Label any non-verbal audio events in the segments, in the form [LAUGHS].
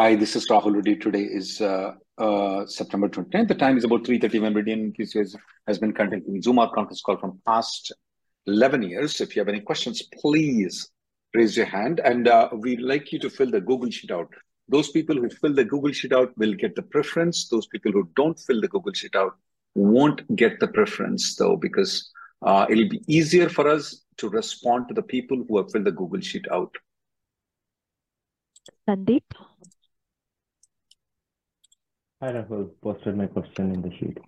Hi, this is Rahul Reddy. Today is uh, uh, September 29th. The time is about 3.30 when Meridian QCS has been conducting Zoom out conference call from past 11 years. If you have any questions, please raise your hand. And uh, we'd like you to fill the Google Sheet out. Those people who fill the Google Sheet out will get the preference. Those people who don't fill the Google Sheet out won't get the preference, though, because uh, it'll be easier for us to respond to the people who have filled the Google Sheet out. Sandeep? Hi, Rahul. Posted my question in the sheet.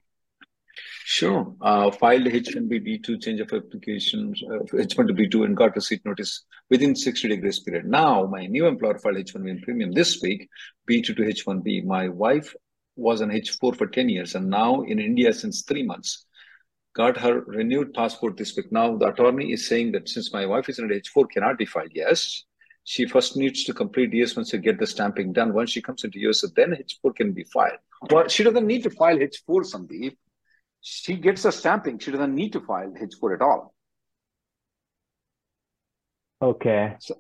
Sure. Uh, filed H1B B2 change of application, uh, H1 to B2 and got receipt notice within 60 day grace period. Now, my new employer filed H1B in premium this week, B2 to H1B. My wife was on H4 for 10 years and now in India since three months. Got her renewed passport this week. Now, the attorney is saying that since my wife is on H4, cannot be filed. Yes, she first needs to complete DS once to get the stamping done. Once she comes into US, then H4 can be filed. Well, she doesn't need to file H4, Sandeep. She gets a stamping. She doesn't need to file H4 at all. Okay. So,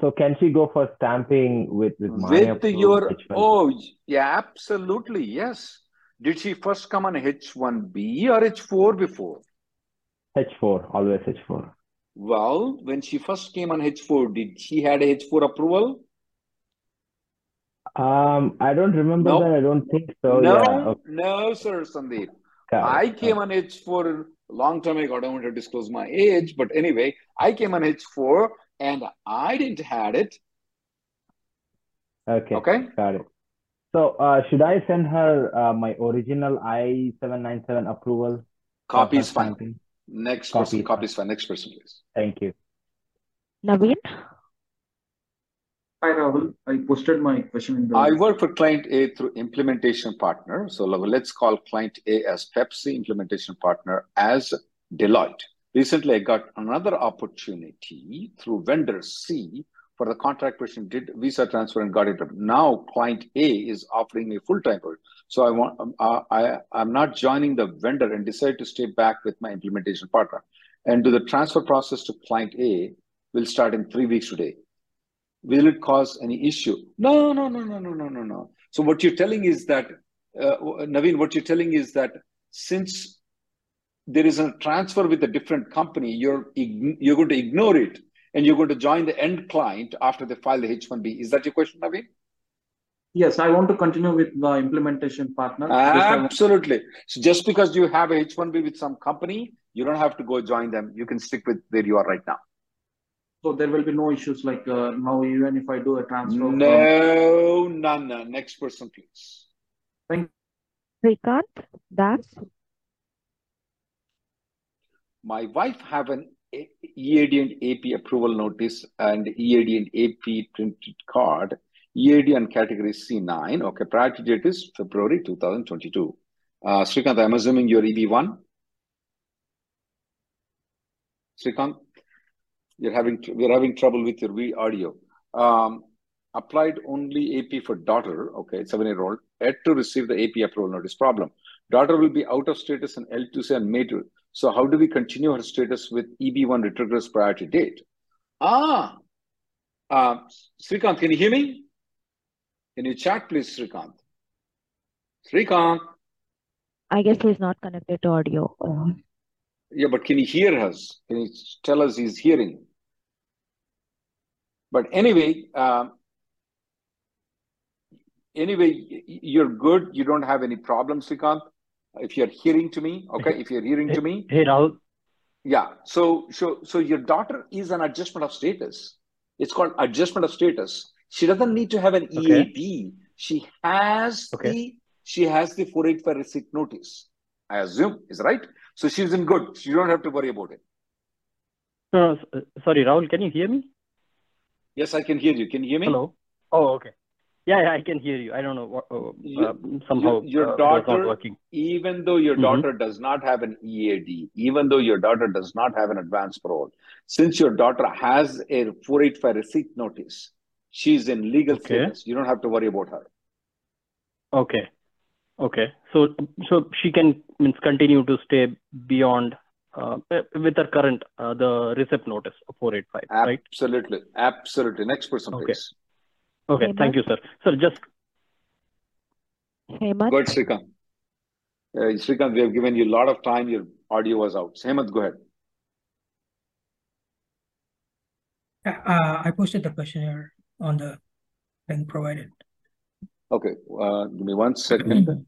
So can she go for stamping with with my with your, H1? oh, yeah, absolutely. Yes. Did she first come on H1B or H4 before? H4, always H4. Well, when she first came on H4, did she had a H4 approval? Um, I don't remember No. that. I don't think so. no, Yeah. Okay. no, sir, Sandeep. I came on H4 a long time ago. I don't want to disclose my age, but anyway, I came on H4 and I didn't had it. Okay. Okay. Got it. So, uh, should I send her uh, my original I-797 approval Copy is fine. Next Copy person, is copy fine. is fine. Next person, please. Thank you. Naveen? Hi, Rahul. I posted my question in the. I work for client A through implementation partner. So let's call client A as Pepsi, implementation partner as Deloitte. Recently, I got another opportunity through vendor C for the contract person did visa transfer and got it. up. Now, client A is offering me full time work. So I want um, uh, I I'm not joining the vendor and decide to stay back with my implementation partner. And do the transfer process to client A will start in three weeks today. Will it cause any issue? No, no, no, no, no, no, no, no. So what you're telling is that, uh, Naveen, what you're telling is that since there is a transfer with a different company, you're you're going to ignore it and you're going to join the end client after they file the H1B. Is that your question, Naveen? yes, I want to continue with the implementation partner. Just I want, Absolutely. So just because you have a H1B with some company, you don't have to go join them. You can stick with where you are right now. so there will be no issues like uh, now even if I do a transfer from No, none, none. Next person, please. thank Srikanth? Das? My wife have an A- EAD and AP approval notice and EAD and AP printed card. EAD on category C9. Okay, priority date is February 2022. Uh, Srikanth, I'm assuming you're EB1. Srikanth, you're having we're having trouble with your V audio. Um, applied only AP for daughter. Okay, seven year old. Yet to receive the AP approval notice. Problem. Daughter will be out of status and L2C and May 2. So how do we continue her status with EB1 retrogress priority date? Ah, uh, Srikanth, can you hear me? Can you chat, please, Srikanth? Srikanth, I guess he's not connected to audio. Uh, yeah, but can you hear us? Can you tell us he's hearing? But anyway, um, anyway, you're good. You don't have any problems, Srikant. If you're hearing to me, okay. If you're hearing to me, hey Rahul. Yeah. So so so your daughter is an adjustment of status. It's called adjustment of status. She doesn't need to have an Okay. EAD. She has Okay. the she has the 485 receipt notice. I assume is right. So she's in good. You don't have to worry about it. No, no, sorry, Rahul, can you hear me? Yes, I can hear you. Can you hear me? Hello. Oh, okay. Yeah, yeah, I can hear you. I don't know what uh, You- uh, somehow your- uh, not daughter- working. Even though your Mhm. daughter does not have an EAD, even though your daughter does not have an advance parole, since your daughter has a 485 receipt notice, she's in legal Okay. status. You don't have to worry about her. Okay. Okay. So so she can means continue to stay beyond uh, with her current uh, the receipt notice of 485, right? Absolutely. Absolutely. Next person, Okay. please. Okay, Hemant? thank you, sir. Sir, just Hemant, Go ahead, Srikant. Uh, Srikant, we have given you a lot of time. Your audio was out. Hemant, go ahead. Uh, I posted the questionnaire on the link provided. Okay. Uh, give me one second.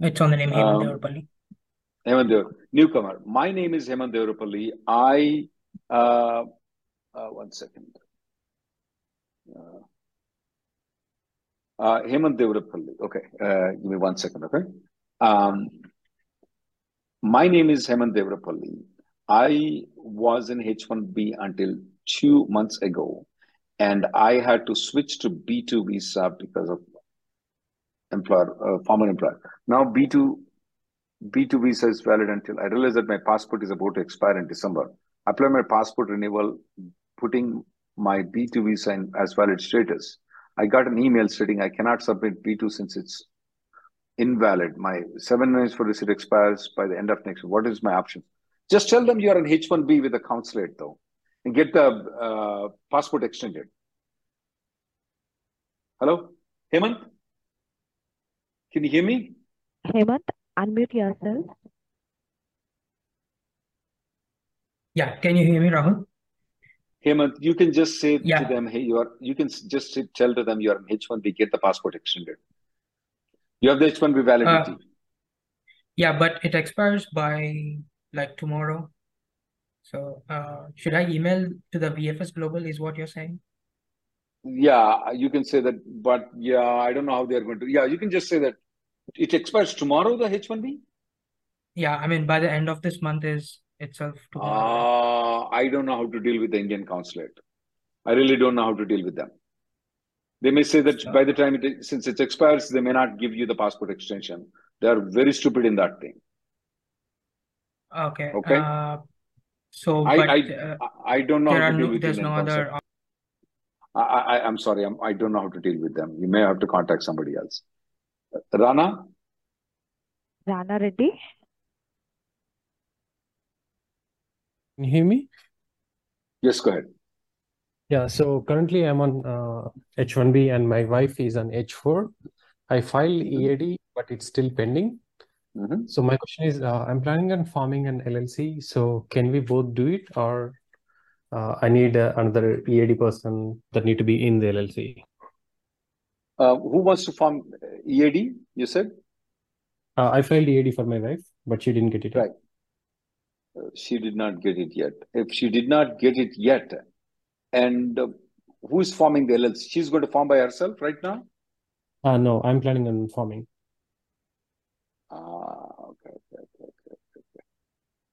It's on the name Hemant Um, Devarapalli. Hemant Dev, newcomer. My name is Hemant Devarapalli. I, uh, uh, one second. Uh, uh, Hemant. Okay. Uh, give me one second. Okay. Um, my name is Hemant Devarapalli. I was in H1B until two months ago, and I had to switch to B2 visa because of employer, uh, former employer. Now B2 B2 visa is valid until I realize that my passport is about to expire in December. Apply my passport renewal, putting my B2 visa in as valid status. I got an email stating I cannot submit B2 since it's invalid. My seven days for receipt expires by the end of next. What is my option? Just tell them you are an H1B with the consulate though, and get the uh, passport extended. Hello, Hemant, can you hear me? Hemant, unmute yourself. Yeah, can you hear me, Rahul? Hemant, you can just say to them, hey, you are, you can just say- tell to them you are an H1B, get the passport extended. You have the H1B validity. Yeah, but it expires by like tomorrow. So, uh, should I email to the VFS Global, is what you're saying? Yeah, you can say that, but yeah, I don't know how they're going to. Yeah, you can just say that it expires tomorrow, the H1B. Yeah, I mean, by the end of this month is itself tomorrow. Uh, I don't know how to deal with the Indian consulate. I really don't know how to deal with them. They may say that So- by the time it, since it expires, they may not give you the passport extension. They are very stupid in that thing. Okay. Okay. Uh, so, I- but I- uh, I, I don't know there how to deal no, with there's Indian no consulate. other. I, I, I'm sorry, I'm, I don't know how to deal with them. You may have to contact somebody else. Rana, Rana Reddy. Can you hear me? yes, go ahead. Yeah, so currently I'm on uh, H1B and my wife is on H4. I filed EAD, but it's still pending. Mhm. So my question is, uh, I'm planning on forming an LLC. So can we both do it, or uh, I need uh, another EAD person that need to be in the LLC? Uh, who wants to form EAD? You said Uh, I filed EAD for my wife, but she didn't get it. Right. She did not get it yet. If she did not get it yet, and uh, who is forming the LLC? She's going to form by herself right now. Uh, no, I'm planning on forming. Ah, okay, okay, okay, okay, okay.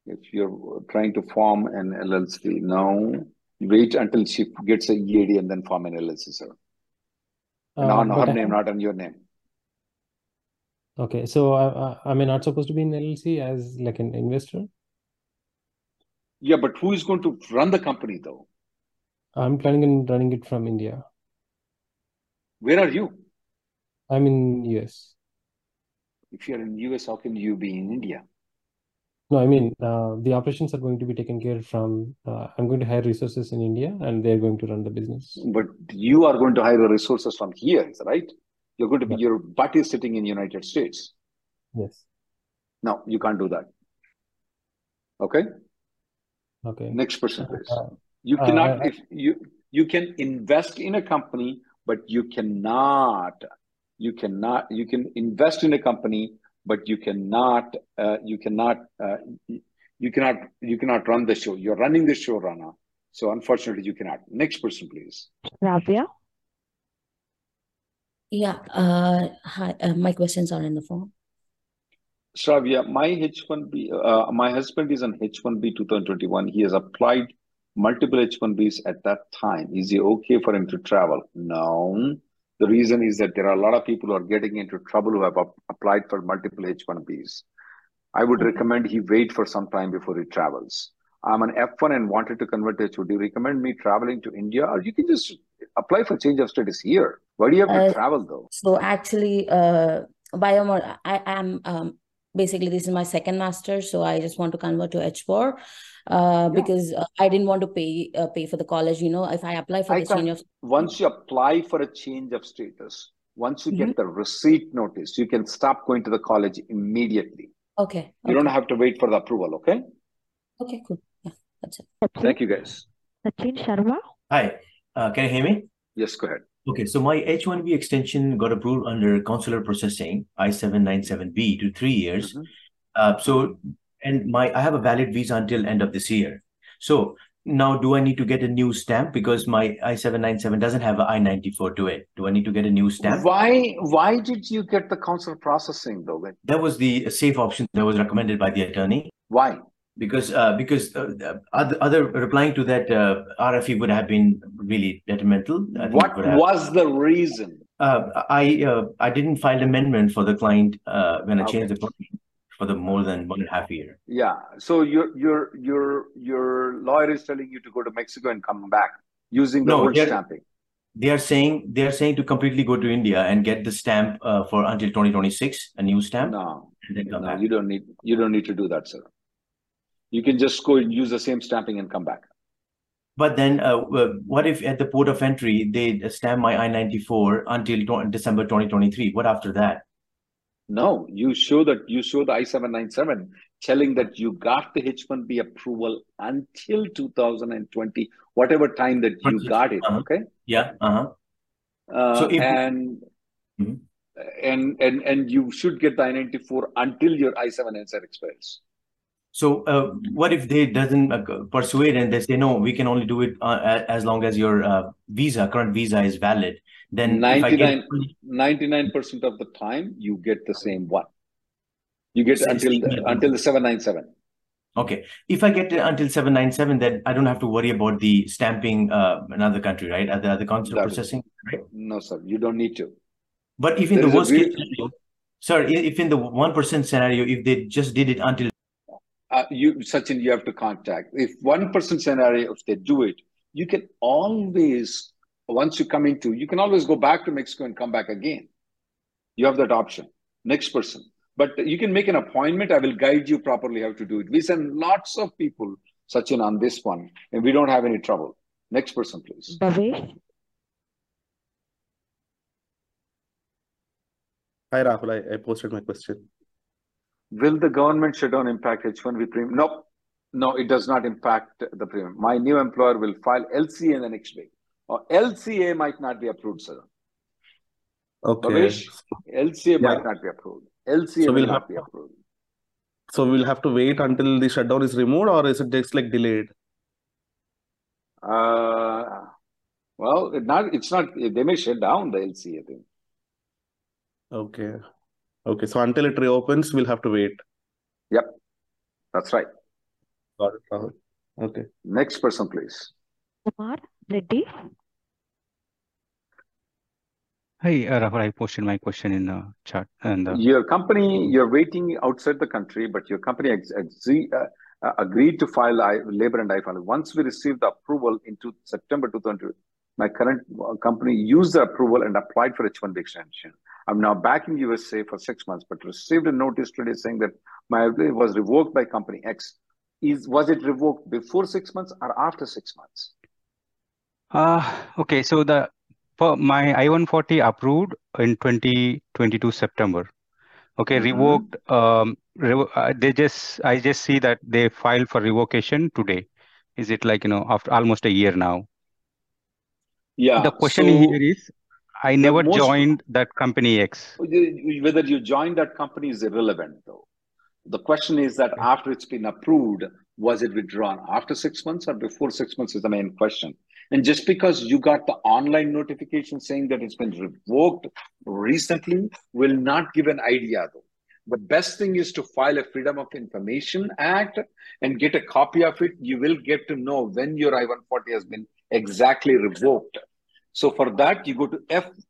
If you're trying to form an LLC now, wait until she gets a EAD and then form an LLC, sir. Uh, Not on her I name, not on your name. Okay, so uh, uh, am I not supposed to be in LLC as like an investor? Yeah, but who is going to run the company though? I'm planning on running it from India. Where are you? I'm in US. If you're in US, how can you be in India? No, I mean, uh, the operations are going to be taken care from, uh, I'm going to hire resources in India and they're going to run the business. But you are going to hire the resources from here, right? You're going to be Yeah. your butt is sitting in United States. Yes. No, you can't do that. Okay. Okay. Next person, please. Uh, You uh, cannot I- if you you can invest in a company but you cannot, you cannot, you can invest in a company, but you cannot, uh, you cannot, uh, you cannot, you cannot run the show. You're running the show, Rana. So unfortunately, you cannot. Next person, please. Ravya? Yeah, uh, hi, uh, my questions are in the form. Shravya, my H1B, uh, my husband is on H1B 2021. He has applied multiple H1Bs at that time. Is he okay for him to travel? No. The reason is that there are a lot of people who are getting into trouble who have applied for multiple H1Bs. I would okay. recommend he wait for some time before he travels. I'm an F1 and wanted to convert to H2. Do you recommend me traveling to India or you can just apply for change of status here? Why do you have to uh, travel though? So actually, uh, I am um, basically this is my second master, so I just want to convert to H4 uh, yeah. because uh, I didn't want to pay uh, pay for the college. You know, if I apply for I the change of once you apply for a change of status, once you mm-hmm. get the receipt notice, you can stop going to the college immediately. Okay. You okay. don't have to wait for the approval. Okay. Okay. Cool. Yeah, that's it. Thank you, guys. Sachin Sharma. Hi. Uh, can you hear me? Yes. Go ahead. Okay, so my H-1B extension got approved under consular processing, I-797B to three years. Mm-hmm. Uh, so, and my I have a valid visa until end of this year. So now, do I need to get a new stamp because my I-797 doesn't have an I-94 to it? Do I need to get a new stamp? Why? Why did you get the consular processing though? That was the safe option that was recommended by the attorney. Why? Because uh, because uh, other, other replying to that uh, RFE would have been really detrimental. What was the reason? Uh, I uh, I didn't file amendment for the client uh, when I okay. changed the plan for the more than one and a half year. Yeah. So your your your your lawyer is telling you to go to Mexico and come back using the no, old stamping. They are saying they are saying to completely go to India and get the stamp for until 2026, a new stamp. No, no, you don't need you don't need to do that, sir you can just go and use the same stamping and come back. But then, uh, what if at the port of entry they stamp my I ninety four until December twenty twenty three? What after that? No, you show that you show the I seven nine seven, telling that you got the H one B approval until two thousand and twenty, whatever time that you got it. Uh-huh. Okay. Yeah. Uh-huh. Uh, so if, and. Mm-hmm. And and and you should get the I ninety four until your I seven expires. So uh, what if they doesn't uh, persuade and they say no, we can only do it uh, as long as your uh, visa, current visa is valid? Then 99 percent of the time you get the same one. You get until the, until the seven nine seven. Okay, if I get until seven nine seven, then I don't have to worry about the stamping uh, another country, right? At the other consular processing, right? No, sir, you don't need to. But if in there the worst case scenario, sir, if in the one percent scenario, if they just did it until uh, you Sachin, you have to contact. If one person scenario, if they do it, you can always once you come into, you can always go back to Mexico and come back again. You have that option. Next person. But you can make an appointment. I will guide you properly how to do it. We send lots of people, Sachin, on this one, and we don't have any trouble. Next person, please. Bhavesh. Hi, Rahul. I, I posted my question. Will the government shutdown impact H1B premium? No, no, it does not impact the premium. My new employer will file LCA in the next week. Or LCA might not be approved, sir. Okay. LCA yeah. might not be approved. LCA so will we'll not be approved. So we'll have to wait until the shutdown is removed, or is it just like delayed? Uh, well, it not. It's not. They may shut down the LCA thing. Okay. Okay, so until it reopens, we'll have to wait. Yep, that's right. Got it, Rahul. Okay. Next person, please. Kumar Reddy. Hi, uh, Rahul. I posted my question in the chat. And uh... your company, you're waiting outside the country, but your company ex- ex- uh, uh, agreed to file I, labor and I file. Once we received the approval into September 2020, my current uh, company used the approval and applied for H1B extension. I'm now back in USA for six months, but received a notice today saying that my was revoked by company X. Is was it revoked before six months or after six months? Uh, okay, so the for my I-140 approved in 2022 September. Okay, mm-hmm. revoked. Um, revo- uh, they just I just see that they filed for revocation today. Is it like you know after almost a year now? Yeah. The question so, here is I never most joined that company X. whether you joined that company is irrelevant though. The question is that after it's been approved, was it withdrawn after six months or before six months is the main question. And just because you got the online notification saying that it's been revoked recently will not give an idea though. The best thing is to file a Freedom of Information Act and get a copy of it. You will get to know when your I-140 has been exactly revoked. So for that, you go to F-O-I-A-U-S-C-I-S,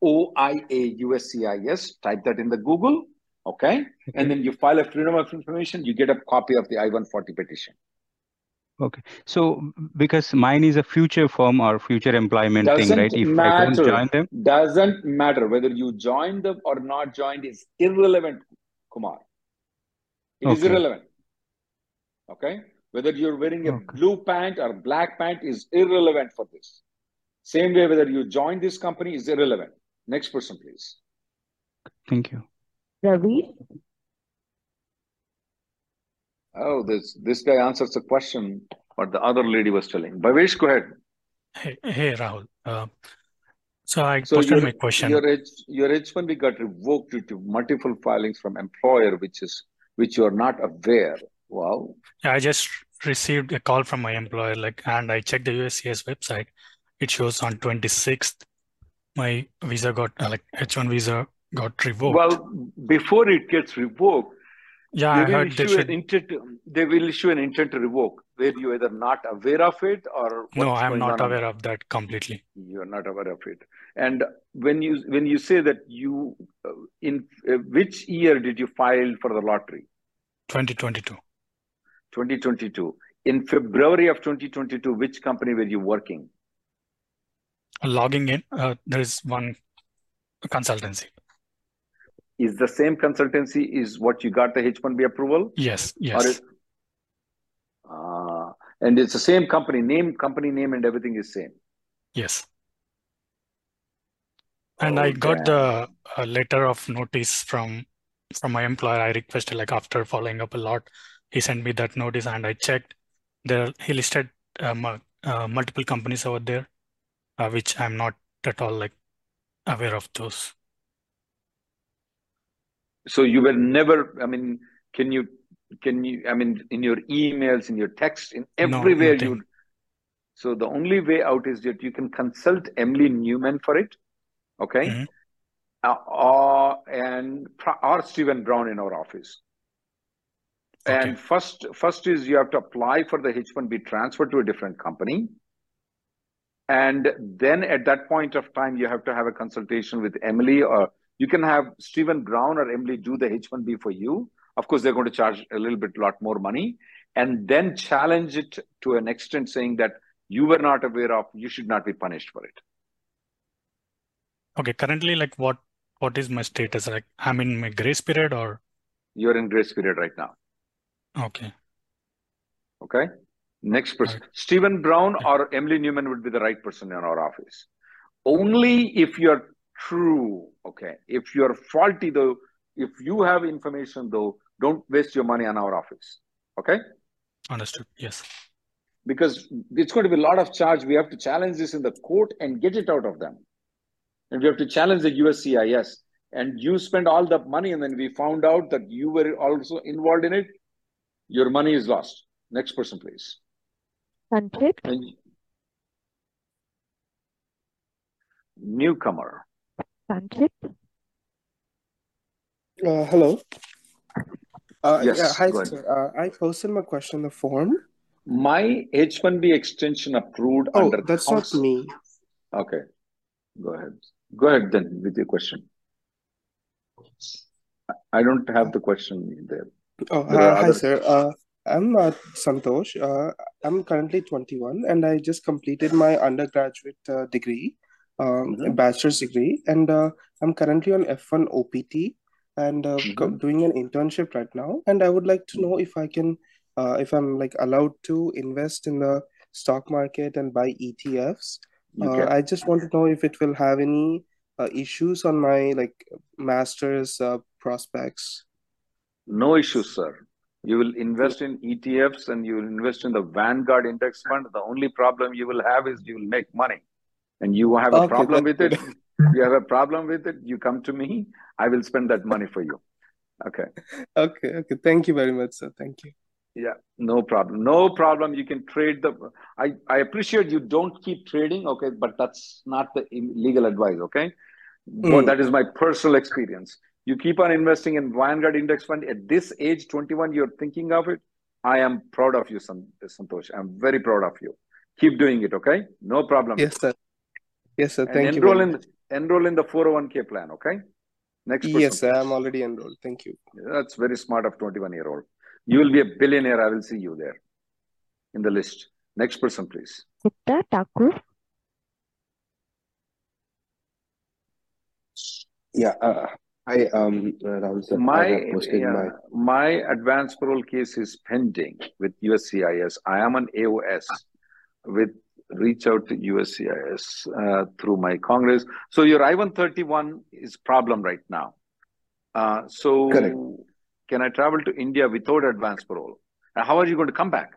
type that in the Google, okay? And then you file a Freedom of Information, you get a copy of the I-140 petition. Okay. So because mine is a future firm or future employment thing, Doesn't right? If I don't matter. join them, Doesn't matter whether you join them or not joined is irrelevant, Kumar. It is Okay. irrelevant. Okay? Whether you're wearing a blue pant or black pant is irrelevant for this. Same way, whether you join this company is irrelevant. Next person, please. thank you. Ravi, Oh, this this guy answers the question what the other lady was telling. Bhavesh, go ahead. Hey, hey Rahul. Uh, so I So posted your my question. your H your H1B got revoked due to multiple filings from employer, which is which you are not aware. Wow. Yeah, I just received a call from my employer, like, and I checked the USCIS website. It shows on 26th, my visa got, uh, like, H1 visa got revoked. Well, before it gets revoked, Yeah, they I will heard they issue should. an intent. They will issue an intent to revoke, where you either not aware of it or No, I'm not on. aware of that completely. You're not aware of it. And when you when you say that you uh, in uh, which year did you file for the lottery? 2022. 2022. In February of 2022, which company were you working? Logging in, uh, there is one consultancy. Is the same consultancy is what you got the H1B approval? Yes, yes, it, uh, and it's the same company name, company name, and everything is same. yes. And I got the uh, letter of notice from from my employer. I requested, like, after following up a lot, he sent me that notice, and I checked. There, he listed um, multiple companies over there, uh, which I'm not at all like aware of those. So you were never, I mean, can you, can you, I mean, in your emails, in your text, in everywhere nothing. you, so the only way out is that you can consult Emily Neumann for it, okay? Mhm. Uh, or, and, or Stephen Brown in our office. And first, first is you have to apply for the H1B transfer to a different company. And then at that point of time, you have to have a consultation with Emily, or you can have Stephen Brown or Emily do the H1B for you. Of course, they're going to charge a little bit, lot more money, and then challenge it to an extent saying that you were not aware of, you should not be punished for it. Okay, currently, like, what what is my status? Like, I'm in my grace period, or You're in grace period right now. okay, Okay. Next person. Stephen Brown or Emily Neumann would be the right person in our office. Only if you're true, okay. If you're faulty, though, if you have information, though, don't waste your money on our office. Okay. understood. Yes. Because it's going to be a lot of charge. We have to challenge this in the court and get it out of them. And we have to challenge the USCIS. And you spend all the money, and then we found out that you were also involved in it. Your money is lost. Next person, please. Sanchit, And newcomer. Sanchit, Uh, hello. Uh, Yes, yeah, hi, go ahead. sir. Uh, I posted my question in the form. My H1B extension approved Oh, under that's not council. me. Okay, go ahead. Go ahead then with your question. I don't have the question there. Oh, There hi, are hi, other. sir. Uh, I'm uh, Santosh. Uh, I'm currently 21 and I just completed my undergraduate uh, degree, um, a bachelor's degree, and uh, I'm currently on F1 OPT and uh, Mhm. doing an internship right now. And I would like to know if I can, uh, if I'm like allowed to invest in the stock market and buy ETFs. Uh. I just want to know if it will have any uh, issues on my like master's uh, prospects. No issues, sir. You will invest in ETFs and you will invest in the Vanguard index fund. The only problem you will have is you will make money. and you have a Okay, problem with it, [LAUGHS] you have a problem with it, you come to me. I will spend that money for you. Okay. Okay, okay. Thank you very much, sir. Thank you. Yeah, no problem. No problem. You can trade the. I I appreciate you don't keep trading, okay, but that's not the legal advice, okay? Well, Mm. that is my personal experience. You keep on investing in Vanguard Index Fund at this age, 21, you're thinking of it. I am proud of you, San- Santosh. I'm very proud of you. Keep doing it, okay? No problem. Yes, sir. Yes, sir. And Thank you enroll very in much. enroll in the 401k plan, okay? Next person, Yes, sir. I'm already enrolled. Thank you. That's very smart of 21 year old. You will be a billionaire. I will see you there in the list. Next person, please. Gupta Thakur. Yeah, uh, I um uh, Rahul sir, My yeah, my my advance parole case is pending with USCIS. I am an AOS with reach out to USCIS uh, through my Congress. So your I-131 is problem right now. Uh, so correct. can I travel to India without advance parole? And how are you going to come back?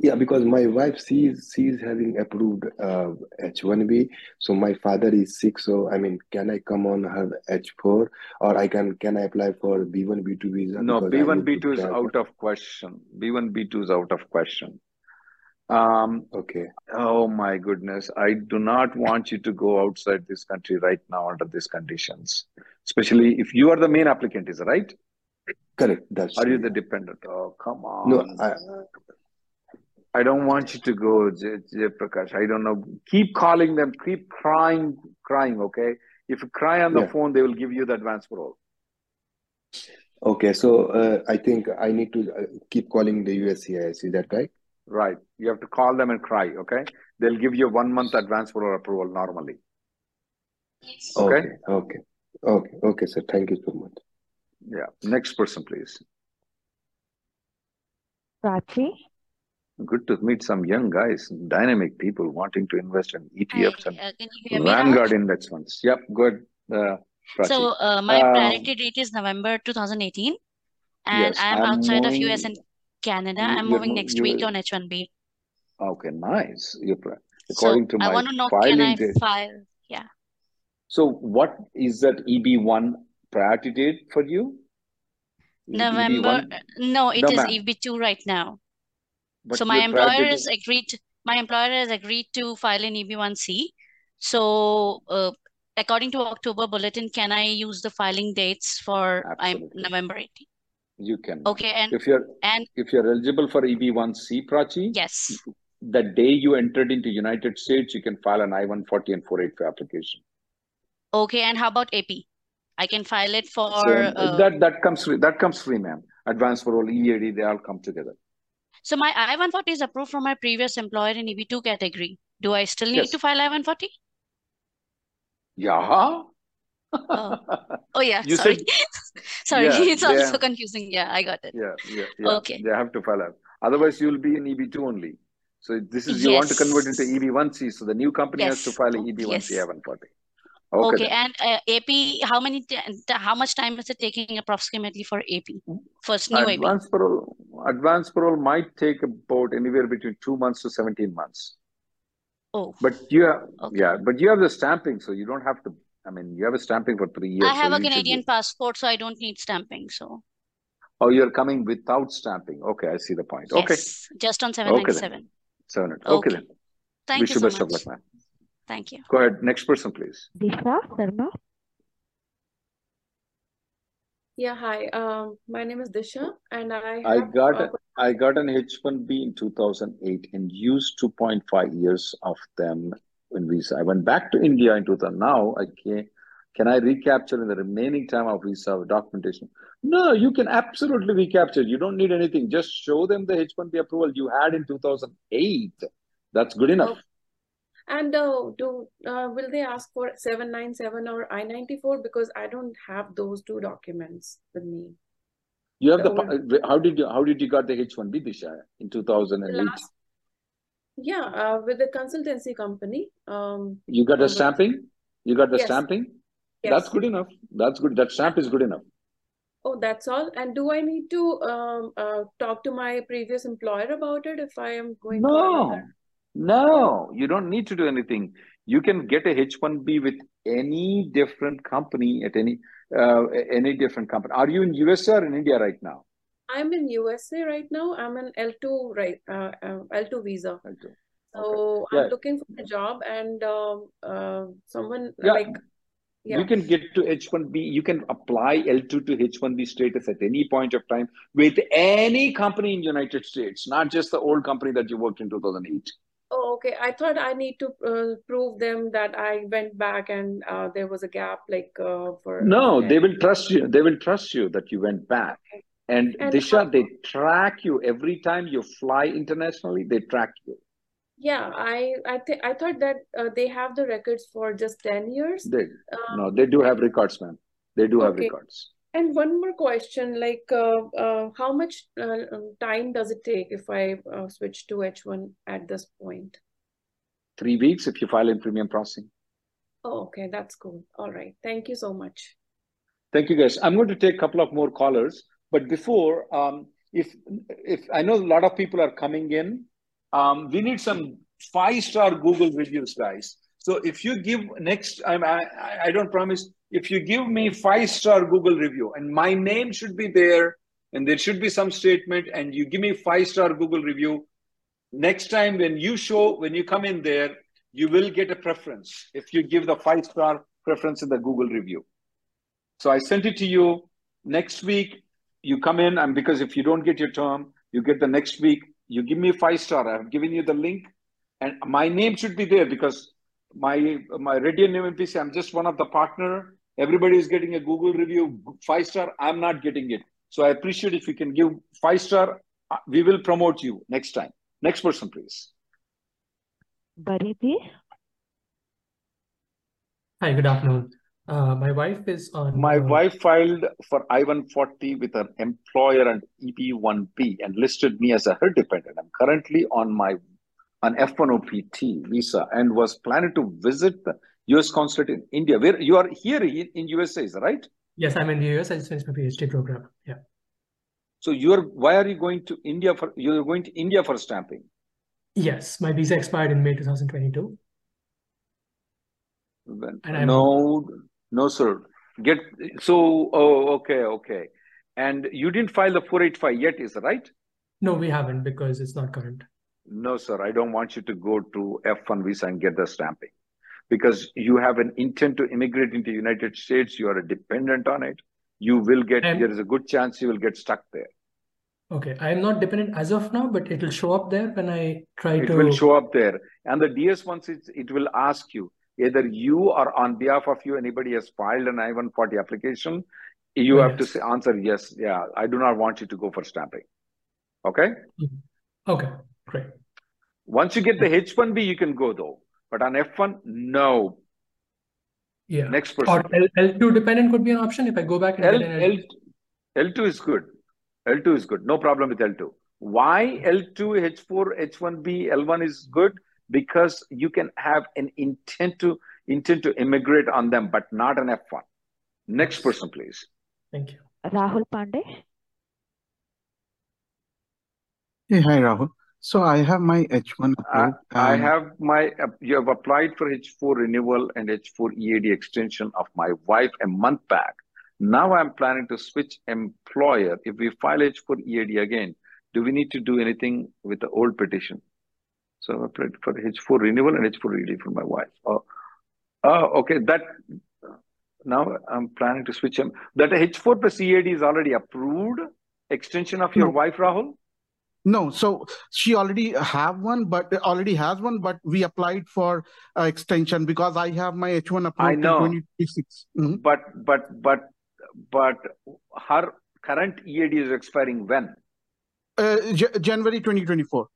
Yeah, because my wife she's she's having approved uh H1B, so my father is sick. So I mean, can I come on her H4 or I can can I apply for B1 B2 visa No, because I B1, B2 is out of question. B1, B2 is out of question. Um, Okay. oh my goodness. I do not want you to go outside this country right now under these conditions, especially if you are the main applicant, is it right? Correct. That's Are you the dependent? Oh, come No, on. I I don't want you to go, Jay, Jay Prakash. I don't know. Keep calling them, keep crying, crying, okay? If you cry on the yeah. phone, they will give you the advance parole. Okay, so uh, I think I need to uh, keep calling the USCIS. Is that right? Right. You have to call them and cry, okay? They'll give you one month advance parole approval normally. Okay? Okay, okay, okay, okay, sir. Thank you so much. Yeah. Next person, please. Prachi. Good to meet some young guys, dynamic people wanting to invest in Hi, ETFs and uh, can you hear me, Rahul? Vanguard index funds. Yep, good. Uh, So uh, my Um, priority date is November 2018, and yes, I am I'm outside of US and Canada. I'm moving mo- next week on H1B. Okay, nice. You're pri- So according to I my want to know, can I date. file? Yeah. So, what is that EB1 priority date for you? November, EB1? no, it No, is. EB2 right now. But So my employer date. agreed, my employer has agreed to file an EB1C. So uh, according to October bulletin, can I use the filing dates for I'm November 18? You can. Okay, and If you're and if you're eligible for EB1C, Prachi, yes. the day you entered into United States, you can file an I-140 and 485 application. Okay, and how about AP? I can file it for Same. uh, That that comes free. That comes free, ma'am. Advance parole, EAD, they all come together. So my I-140 is approved from my previous employer in EB2 category. Do I still need Yes. to file I-140? Yeah. Oh, [LAUGHS] oh yeah, You sorry. said, [LAUGHS] Sorry, yeah, it's also confusing. Yeah, I got it. yeah, yeah, yeah. Okay. They have to file out. Otherwise, you'll be in EB2 only. So this is you want to convert into Yes. EB1C. So the new company has to file a Oh, EB1C yes. I-140. Okay Okay, and uh, AP, how many, how much time is it taking approximately for AP? First new AP. Parole, advance parole might take about anywhere between two months to 17 months. Oh, But you have, okay. yeah, but you have the stamping, so you don't have to. I mean, you have a stamping for three I years, so have a Canadian be. passport, so I don't need stamping. So Oh, you're coming without stamping. Okay, I see the point. Okay, just on okay then. 797. Seven. Okay Okay. then. Thank Wish you you so best of luck, much. man. Thank you. Go ahead. Next person, please. Disha Sharma. Yeah, hi. Um, my name is Disha, and I I got a I got an H-1B in 2008 and used 2.5 years of them in visa. I went back to India in 2000. Now I can can I recapture in the remaining time of visa documentation? No, you can absolutely recapture. You don't need anything. Just show them the H-1B approval you had in 2008. That's good enough. oh, and uh, do uh, will they ask for 797 or I-94 because I don't have those two documents with me. You have The the how did you how did you got the H-1B Disha in 2008? last yeah, uh, with the consultancy company. Um, You got the stamping? You got the yes, stamping? That's good enough. That's good. That stamp is good enough. Oh, that's all. And do I need to um uh, talk to my previous employer about it if I am going No? No, you don't need to do anything. You can get a H1B with any different company at any uh, any different company. Are you in USA or in India right now? I'm in USA right now. I'm an L2 right uh, uh, L2 visa. L2. So Yeah. I'm looking for a job and um uh, someone Yeah. like yeah. You can get to H1B. You can apply L2 to H1B status at any point of time with any company in United States, not just the old company that you worked in 2008. Oh, okay. I thought I need to uh, prove them that I went back and uh, there was a gap like uh, for No, okay. they will trust you. They will trust you that you went back. And And Disha, they track you every time you fly internationally. They track you. Yeah, I I think I thought that uh, they have the records for just 10 years. They Um, no, they do have records, man. They do have records. And one more question, like uh, uh, how much uh, um, time does it take if I uh, switch to H1 at this point? Three weeks if you file in premium processing. Oh, okay, that's cool. All right. Thank you so much. Thank you, guys. I'm going to take a couple of more callers, but before, um, if if I know a lot of people are coming in, um, we need some five star Google reviews, guys. So if you give next, I'm, I I don't promise. If you give me five star Google review and my name should be there, and there should be some statement, and you give me five star Google review, next time when you show when you come in there, you will get a preference if you give the five star preference in the Google review. So I sent it to you next week. You come in, and because if you don't get your term, you get the next week. You give me five star. I've given you the link, and my name should be there because my my Radian name MPC. I'm just one of the partner. Everybody is getting a Google review five star. I'm not getting it. So I appreciate if you can give five star. We will promote you next time. Next person, please. Bariti? Hi, good afternoon. Uh, my wife is on. My uh, wife filed for I-140 with an employer and EB-1B and listed me as a her dependent. I'm currently on my an F-1 OPT visa and was planning to visit the U.S. consulate in India. Where you are here in, in USA, is that right? Yes, I'm in the US. I just finished my PhD program. Yeah. So you're why are you going to India for you're going to India for stamping? Yes, my visa expired in May 2022. When- And I'm- no, no, sir. Get so oh okay, okay. And you didn't file the 485 yet, is that right? No, we haven't because it's not current. No, sir, I don't want you to go to F1 visa and get the stamping because you have an intent to immigrate into United States. You are a dependent on it. You will get, I'm- there is a good chance you will get stuck there. Okay, I'm not dependent as of now, but it will show up there when I try It to. It will show up there. And the DS once it, it will ask you either you or on behalf of you, anybody has filed an I-140 application, you Oh, have to say, answer yes. Yeah, I do not want you to go for stamping. Okay. Mm-hmm. Okay, great. Once you get the H1B, you can go though. But on F1, no. Yeah. Next person. L, L2 dependent could be an option if I go back and L, get an L, L2 is good. L2 is good. No problem with L2. Why L2, H4, H1B, L1 is good? Because you can have an intent to intent to immigrate on them, but not an F1. Next person, please. Thank you. Rahul Pandey? Hey, hi, Rahul. So I have my H1 I, approved. I have my, you have applied for H4 renewal and H4 EAD extension of my wife a month back. Now I'm planning to switch employer. If we file H4 EAD again, do we need to do anything with the old petition? So I applied for H4 renewal and H4 EAD for my wife. Oh, oh okay. That now I'm planning to switch him. That H4 plus EAD is already approved. Extension of your No. wife, Rahul? No, so she already have one, but already has one, but we applied for uh, extension because I have my H1 approved I know. 2026. Mhm. But but but but her current EAD is expiring when? Uh, J- January 2024.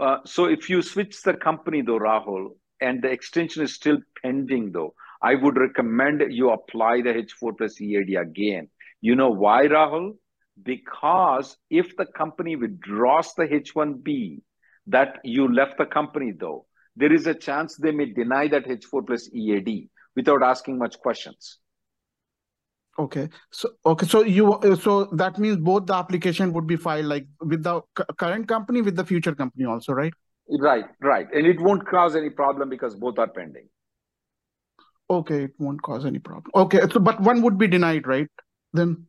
Uh, so if you switch the company though, Rahul, and the extension is still pending though, I would recommend you apply the H4 plus EAD again. You know why, Rahul? Because if the company withdraws the H1B that you left the company though, there is a chance they may deny that H4 plus EAD without asking much questions. Okay. So okay, so you so that means both the application would be filed like with the current company with the future company also, right? Right, right. And it won't cause any problem because both are pending. Okay, it won't cause any problem. Okay, so but one would be denied, right? Then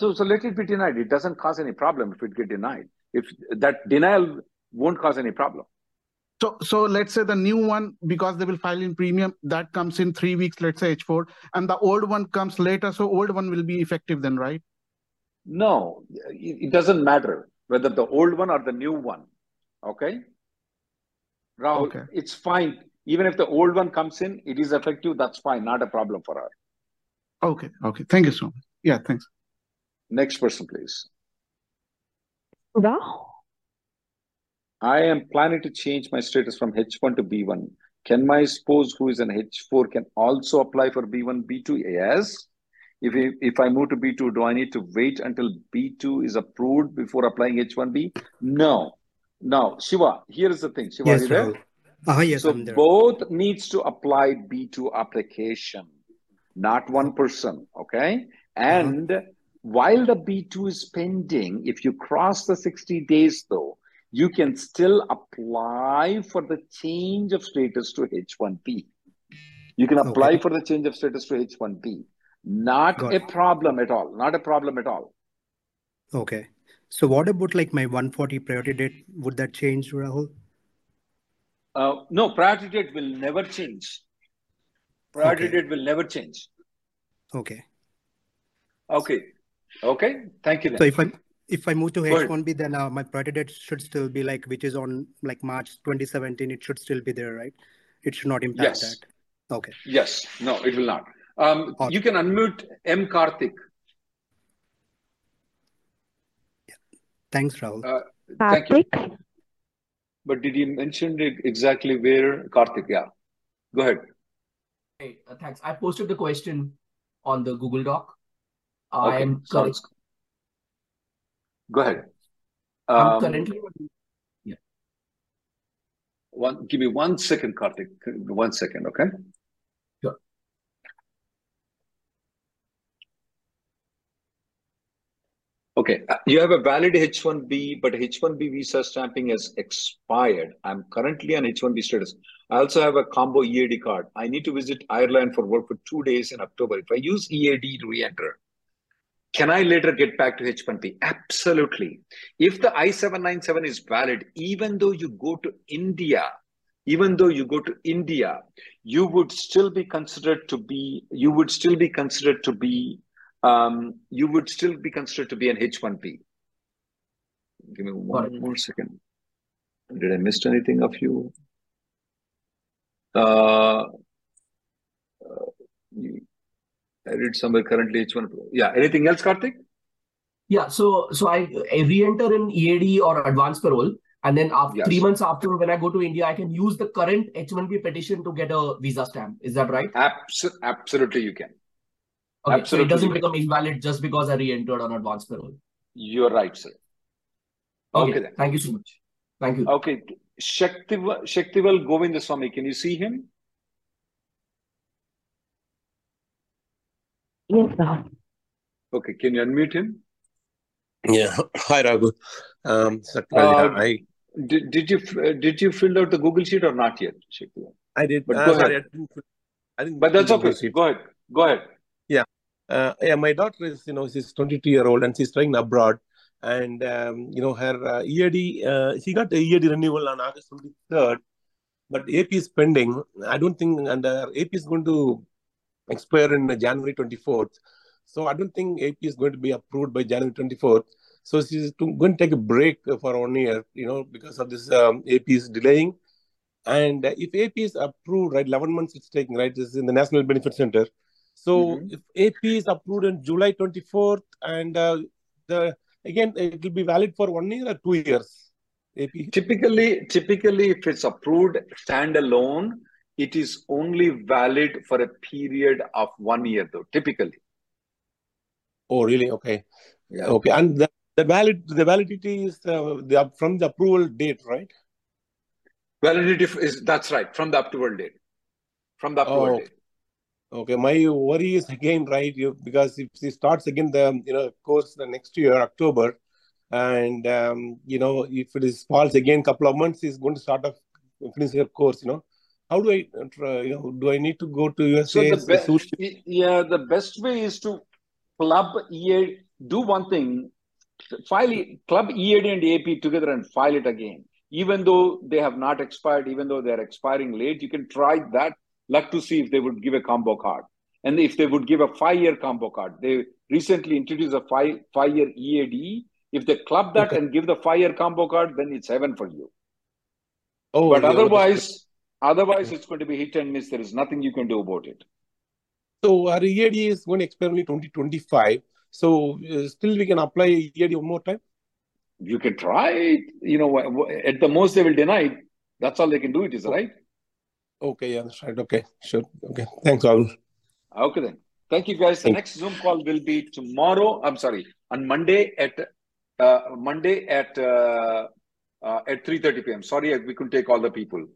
So, so let it be denied. It doesn't cause any problem if it get denied. If that denial won't cause any problem. so so let's say the new one because they will file in premium that comes in three weeks. Let's say H4, and the old one comes later. So old one will be effective then, right? No, it, it doesn't matter whether the old one or the new one. Okay. Rahul, Okay. it's fine. Even if the old one comes in, it is effective. That's fine. Not a problem for her. Okay, okay. Thank you so much. Yeah, thanks. Next person, please. Sudha? I am planning to change my status from H1 to B1. Can my spouse who is an H4 can also apply for B1, B2? Yes. If, I- if I move to B2, do I need to wait until B2 is approved before applying H1B? No. No. Shiva, here is the thing. Shiva, Yes, are you there? Uh-huh, yes, so I'm there. both needs to apply B2 application, not one person. Okay. And while the B2 is pending, if you cross the 60 days though, you can still apply for the change of status to H1B. You can apply Okay. for the change of status to H1B. Not Got a it. problem at all. Not a problem at all. Okay. So what about like my 140 priority date? Would that change, Rahul? Uh, no, priority date will never change. Priority Okay. date will never change. Okay. Okay. Okay. Thank you then. So if I if I move to H1B, then uh, my priority date should still be like which is on like March 2017. It should still be there, right? It should not impact Yes. that. Okay. Yes. No, it will not. Um, you can unmute M. Karthik. Thanks, Rahul. Uh, thank you. But did you mention it exactly where Karthik? Yeah. Go ahead. Hey, uh, thanks. I posted the question on the Google Doc. I Okay. Sounds current, Go ahead. I'm Um, currently one, give me one second, Karthik. One second, okay? Sure. Okay, uh, you have a valid H1B, but H1B visa stamping has expired. I'm currently on H1B status. I also have a combo EAD card. I need to visit Ireland for work for two days in October. If I use EAD to re-enter, can I later get back to H1B? Absolutely. If the I-797 is valid, even though you go to India, even though you go to India, you would still be considered to be, you would still be considered to be, um, you would still be considered to be an H1B. Give me one more second. Did I miss anything of you? Uh, uh, you- I read somewhere currently H1. Yeah. Anything else, Karthik? yeah. So so I, I re-enter in EAD or advance parole, and then after Yes. three months after when I go to India, I can use the current H1B petition to get a visa stamp. Is that right? Abs- absolutely, you can. Okay. So Absolutely it doesn't become invalid just because I re-entered on advance parole. You're right, sir. Okay. Okay then. Thank you so much. Thank you. Okay. Shaktival, Shaktival Govindaswamy, can you see him? Yes, sir. Okay, can you unmute him? Yeah. Hi, Raghu. Um, Satyajit, Uh, I Did, did you uh, did you fill out the Google sheet or not yet, Shaktival? I did. But uh, go sorry, I ahead. didn't. I didn't. But that's okay. Go ahead. Go ahead. Yeah. Uh, yeah. My daughter is, you know, she's 22 year old and she's studying abroad, and um, you know, her uh, EAD. Uh, she got the EAD renewal on August 23rd, but AP is pending. I don't think, and uh, AP is going to expire in January 24th. So I don't think AP is going to be approved by January 24th. So she's to, going to take a break for one year, you know, because of this um, AP is delaying. And if AP is approved, right, 11 months it's taking, right? This is in the National Benefit Center. So Mhm. if AP is approved on July 24th, and uh, the again, it will be valid for one year or two years. AP. Typically, typically, if it's approved standalone, it is only valid for a period of one year, though. Typically, Oh, really? Okay. Yeah. Okay. And the, the valid the validity is uh, the from the approval date, right? validity is that's right from the approval date. From the approval Oh, date. okay. My worry is again, right? You, because if she starts again the you know course the next year October, and um, you know if it is falls again couple of months he's going to start off finish your course you know how do i uh, you know do i need to go to usa so the be- yeah the best way is to club EAD, do one thing file club EAD and AP together and file it again. Even though they have not expired even though they're expiring late you can try that luck to see if they would give a combo card. And if they would give a five year combo card they recently introduced a five five year EAD if they club that okay. and give the five-year combo card, then it's heaven for you. Oh, but yeah, otherwise, otherwise it's going to be hit and miss. There is nothing you can do about it. So our EAD is going to expire only 2025. So uh, still we can apply EAD one more time. You can try it. You know, at the most they will deny it. That's all they can do. It is right. Okay, yeah, that's right. Okay, sure. Okay, thanks, all. Okay then. Thank you, guys. The next Zoom call will be tomorrow. I'm sorry, on Monday at uh, Monday at uh, uh, at 3:30 p.m. Sorry, we couldn't take all the people,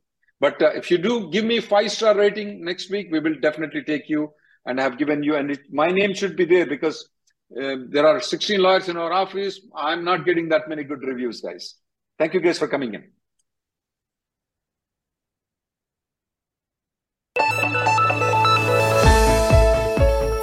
but uh, if you do give me five star rating next week, we will definitely take you and have given you. And it, my name should be there because uh, there are 16 lawyers in our office. I'm not getting that many good reviews, guys. Thank you, guys, for coming in.